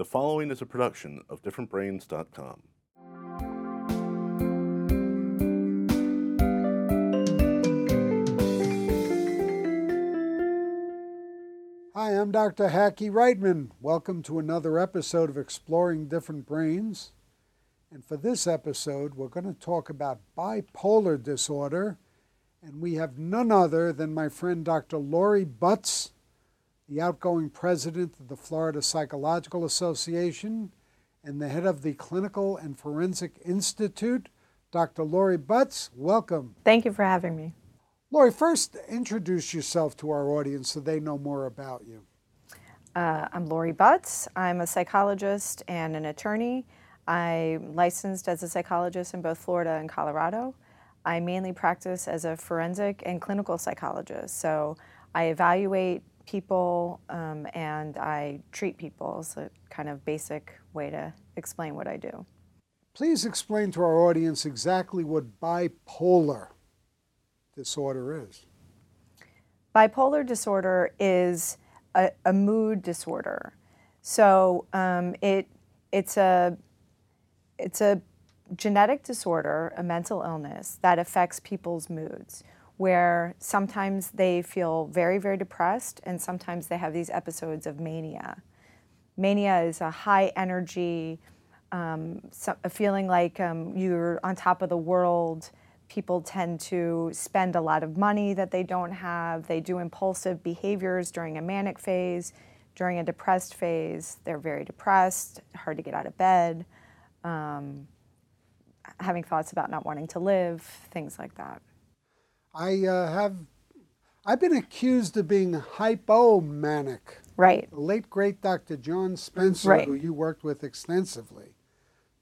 The following is a production of differentbrains.com. Hi, I'm Dr. Hackie Reitman. Welcome to another episode of Exploring Different Brains. And for this episode, we're going to talk about bipolar disorder. And we have none other than my friend Dr. Lori Butts, the outgoing president of the Florida Psychological Association and the head of the Clinical and Forensic Institute. Dr. Lori Butts, welcome. Thank you for having me. Lori, first introduce yourself to our audience so they know more about you. Uh, I'm Lori Butts. I'm a psychologist and an attorney. I'm licensed as a psychologist in both Florida and Colorado. I mainly practice as a forensic and clinical psychologist. So I evaluate people um, and I treat people. It's a kind of basic way to explain what I do. Please explain to our audience exactly what bipolar disorder is. Bipolar disorder is a, a mood disorder. So um, it it's a it's a genetic disorder, a mental illness that affects people's moods. Where sometimes they feel very, very depressed, and sometimes they have these episodes of mania. Mania is a high energy, um, a feeling like um, you're on top of the world people tend to spend a lot of money that they don't have. They do impulsive behaviors during a manic phase. During a depressed phase, they're very depressed, hard to get out of bed, um, having thoughts about not wanting to live, things like that. I uh, have, I've been accused of being hypomanic. Right. The late great Dr. John Spencer, right. who you worked with extensively,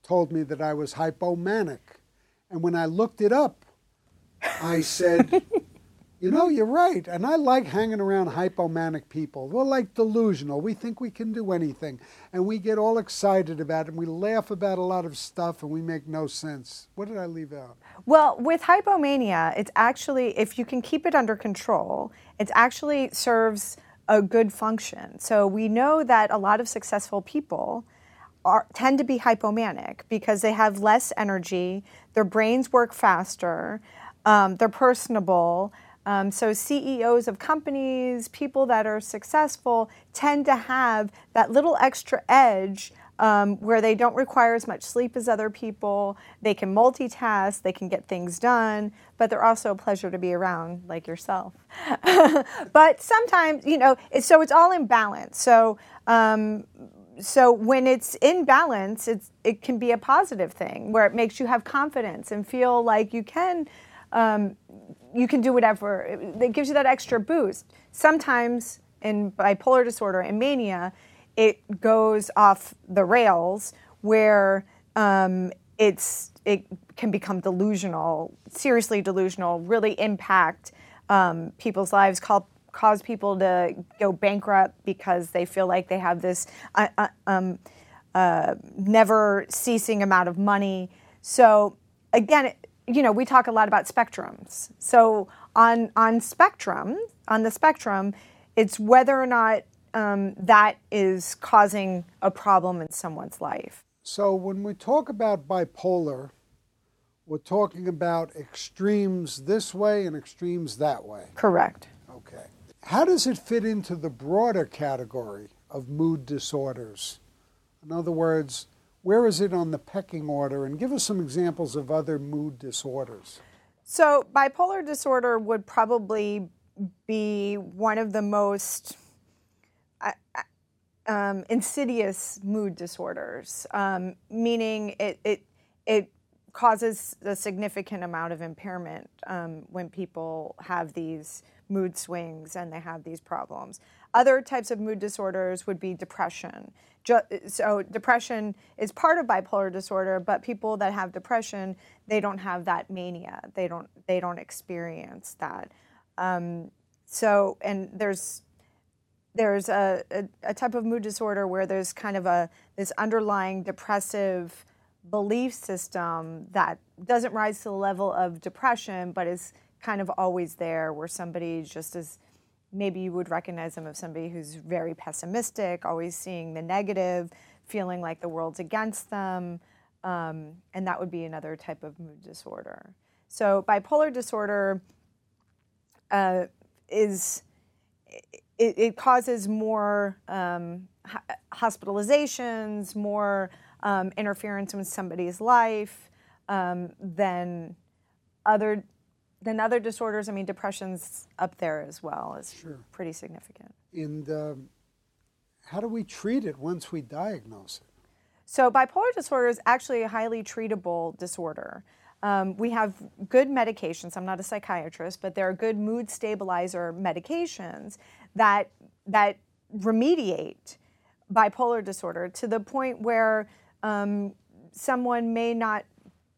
told me that I was hypomanic. And when I looked it up, I said, you know, you're right. And I like hanging around hypomanic people. We're like delusional. We think we can do anything. And we get all excited about it. And we laugh about a lot of stuff and we make no sense. What did I leave out? Well, with hypomania, it's actually, if you can keep it under control, it actually serves a good function. So we know that a lot of successful people are, tend to be hypomanic because they have less energy, their brains work faster, um, they're personable. Um, so CEOs of companies, people that are successful, tend to have that little extra edge um, where they don't require as much sleep as other people. They can multitask, they can get things done, but they're also a pleasure to be around, like yourself. but sometimes, you know, it's, so it's all in balance. So um, so when it's in balance, it's, it can be a positive thing where it makes you have confidence and feel like you can um, you can do whatever. It, it, gives you that extra boost. Sometimes in bipolar disorder and mania, it goes off the rails where um, it's it can become delusional, seriously delusional, really impact um, people's lives, call, cause people to go bankrupt because they feel like they have this uh, uh, um, uh, never ceasing amount of money. So again, you know, we talk a lot about spectrums. So on on spectrum, on the spectrum, it's whether or not um, that is causing a problem in someone's life. So when we talk about bipolar, we're talking about extremes this way and extremes that way. Correct. Okay. How does it fit into the broader category of mood disorders? In other words, where is it on the pecking order? And give us some examples of other mood disorders. So, bipolar disorder would probably be one of the most uh, uh, um, insidious mood disorders, um, meaning it, it, it causes a significant amount of impairment um, when people have these mood swings and they have these problems. Other types of mood disorders would be depression. So, depression is part of bipolar disorder, but people that have depression, they don't have that mania. They don't, they don't experience that. Um, so, and there's there's a, a, a, type of mood disorder where there's kind of a this underlying depressive belief system that doesn't rise to the level of depression, but is kind of always there, where somebody just is maybe you would recognize them as somebody who's very pessimistic, always seeing the negative, feeling like the world's against them, um, and that would be another type of mood disorder. So bipolar disorder uh, is it, it, causes more um, hospitalizations, more um, interference with somebody's life um, than other than other disorders. I mean, depression's up there as well. is sure. pretty significant. And um, how do we treat it once we diagnose it? So, bipolar disorder is actually a highly treatable disorder. Um, we have good medications. I'm not a psychiatrist, but there are good mood stabilizer medications that that remediate bipolar disorder to the point where um, someone may not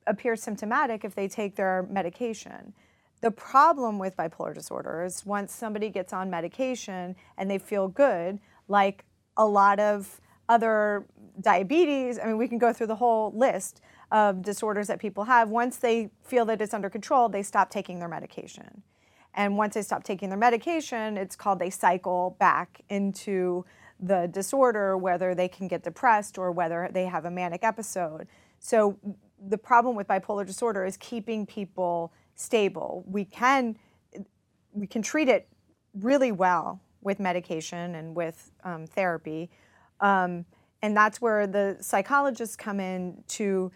appear symptomatic if they take their medication. The problem with bipolar disorder is once somebody gets on medication and they feel good, like a lot of other diabetes, I mean, we can go through the whole list of disorders that people have. Once they feel that it's under control, they stop taking their medication. And once they stop taking their medication, it's called they cycle back into the disorder, whether they can get depressed or whether they have a manic episode. So the problem with bipolar disorder is keeping people stable. We can we can treat it really well with medication and with um, therapy, um, and that's where the psychologists come in to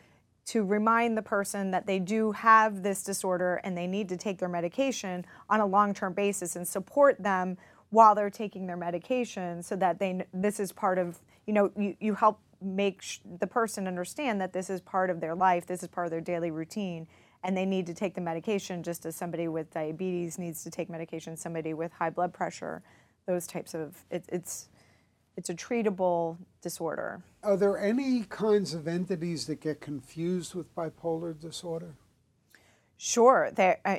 to remind the person that they do have this disorder and they need to take their medication on a long-term basis and support them while they're taking their medication so that they this is part of you know you, you help make sh- the person understand that this is part of their life this is part of their daily routine and they need to take the medication just as somebody with diabetes needs to take medication somebody with high blood pressure those types of it, it's it's a treatable disorder. Are there any kinds of entities that get confused with bipolar disorder? Sure. There, uh,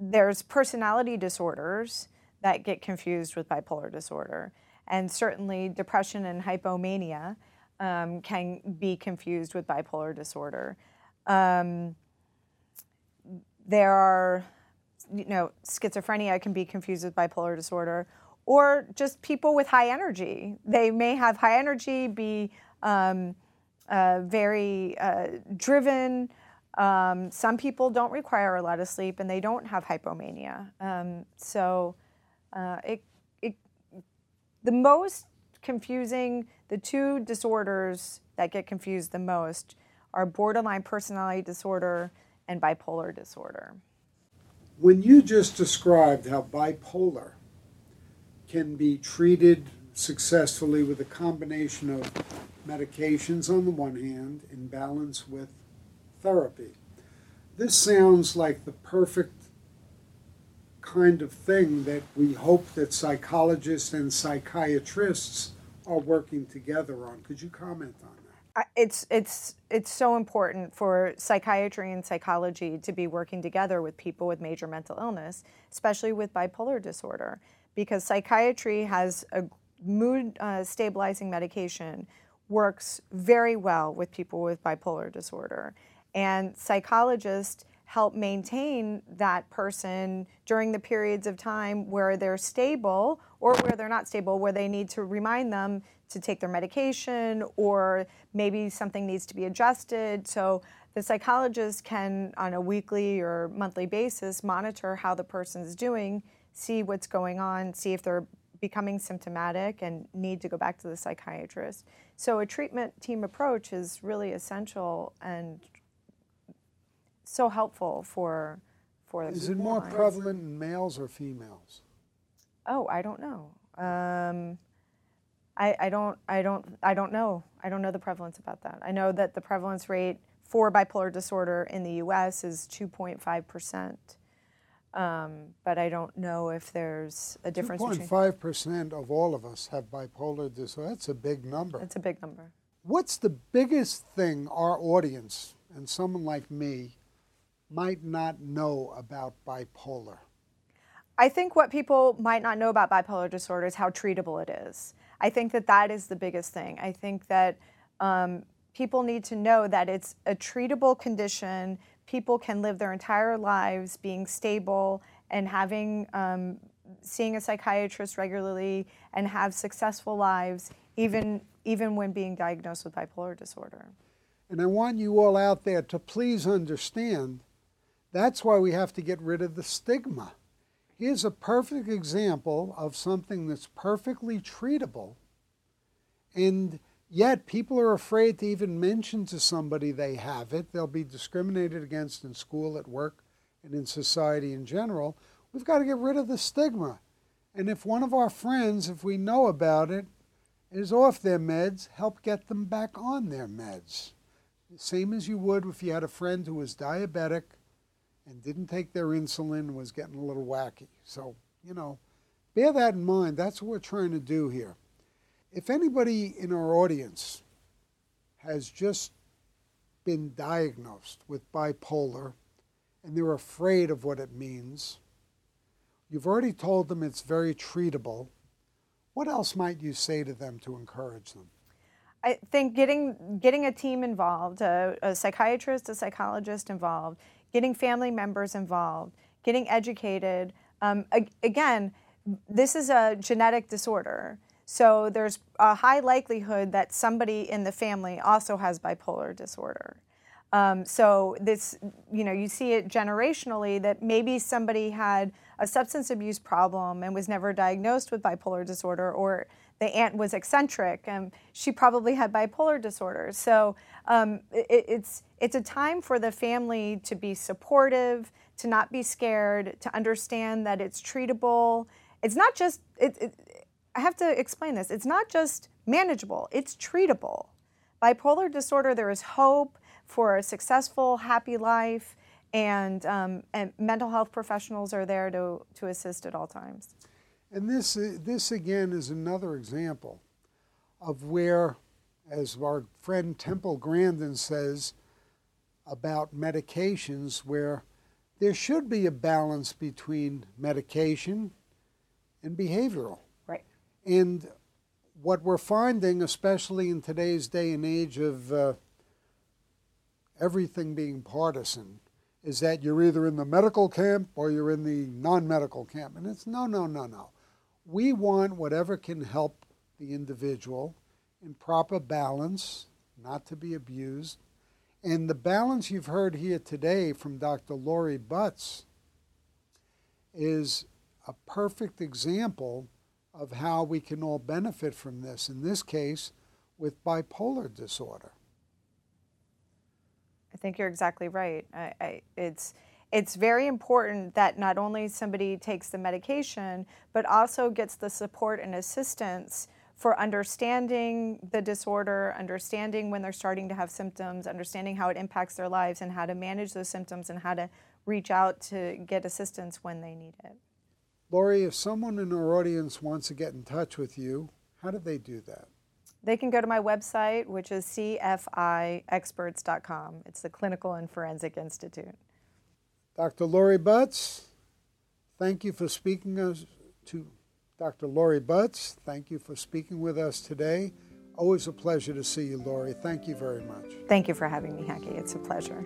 there's personality disorders that get confused with bipolar disorder. And certainly, depression and hypomania um, can be confused with bipolar disorder. Um, there are, you know, schizophrenia can be confused with bipolar disorder, or just people with high energy. They may have high energy, be um, uh, very uh, driven. Um, some people don't require a lot of sleep and they don't have hypomania. Um, so uh, it, it, the most confusing, the two disorders that get confused the most are borderline personality disorder and bipolar disorder. When you just described how bipolar can be treated successfully with a combination of medications on the one hand in balance with therapy. This sounds like the perfect kind of thing that we hope that psychologists and psychiatrists are working together on. Could you comment on? It's it's it's so important for psychiatry and psychology to be working together with people with major mental illness, especially with bipolar disorder because psychiatry has a mood uh, stabilizing medication works very well with people with bipolar disorder. And psychologists help maintain that person during the periods of time where they're stable or where they're not stable where they need to remind them to take their medication or maybe something needs to be adjusted so the psychologist can on a weekly or monthly basis monitor how the person's doing see what's going on, see if they're becoming symptomatic and need to go back to the psychiatrist. So a treatment team approach is really essential and so helpful for for Is it more prevalent in males or females? Oh, I don't know. Um, I, I don't I don't I don't know. I don't know the prevalence about that. I know that the prevalence rate for bipolar disorder in the U.S. is 2.5 percent. Um, but I don't know if there's a difference. 2.5 percent of all of us have bipolar disorder. That's a big number. It's a big number. What's the biggest thing our audience and someone like me might not know about bipolar? I think what people might not know about bipolar disorder is how treatable it is. I think that that is the biggest thing. I think that um, people need to know that it's a treatable condition people can live their entire lives being stable and having um, seeing a psychiatrist regularly and have successful lives even even when being diagnosed with bipolar disorder. And I want you all out there to please understand that's why we have to get rid of the stigma. Here's a perfect example of something that's perfectly treatable, and yet people are afraid to even mention to somebody they have it. They'll be discriminated against in school, at work, and in society in general. We've got to get rid of the stigma. And if one of our friends, if we know about it, is off their meds, help get them back on their meds. Same as you would if you had a friend who was diabetic and didn't take their insulin was getting a little wacky. So, you know, bear that in mind. That's what we're trying to do here. If anybody in our audience has just been diagnosed with bipolar and they're afraid of what it means, you've already told them it's very treatable. What else might you say to them to encourage them? I think getting getting a team involved, a, a, psychiatrist, a psychologist involved, getting family members involved, getting educated. Um, again, this is a genetic disorder, so there's a high likelihood that somebody in the family also has bipolar disorder. Um, so this, you know, you see it generationally that maybe somebody had a substance abuse problem and was never diagnosed with bipolar disorder, or the aunt was eccentric and she probably had bipolar disorder. So um, it, it's it's a time for the family to be supportive, to not be scared, to understand that it's treatable. It's not just it, it I have to explain this. It's not just manageable. It's treatable. Bipolar disorder, there is hope for a successful, happy life, and, um, and mental health professionals are there to, to assist at all times. And this, this again is another example of where, as our friend Temple Grandin says about medications, where there should be a balance between medication and behavioral. Right. And what we're finding, especially in today's day and age of uh, everything being partisan is that you're either in the medical camp or you're in the non medical camp. And it's no, no, no, no. We want whatever can help the individual in proper balance, not to be abused. And the balance you've heard here today from Dr. Lori Butts is a perfect example of how we can all benefit from this, in this case, with bipolar disorder. I think you're exactly right. I, I, it's it's very important that not only somebody takes the medication, but also gets the support and assistance for understanding the disorder, understanding when they're starting to have symptoms, understanding how it impacts their lives, and how to manage those symptoms and how to reach out to get assistance when they need it. Lori, if someone in our audience wants to get in touch with you, how do they do that? They can go to my website, which is cfiexperts.com. It's the Clinical and Forensic Institute. Dr. Lori Butts, thank you for speaking us to Dr. Lori Butts. Thank you for speaking with us today. Always a pleasure to see you, Lori. Thank you very much. Thank you for having me, Hackie. It's a pleasure.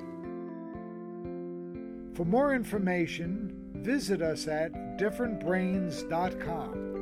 For more information, visit us at differentbrains.com.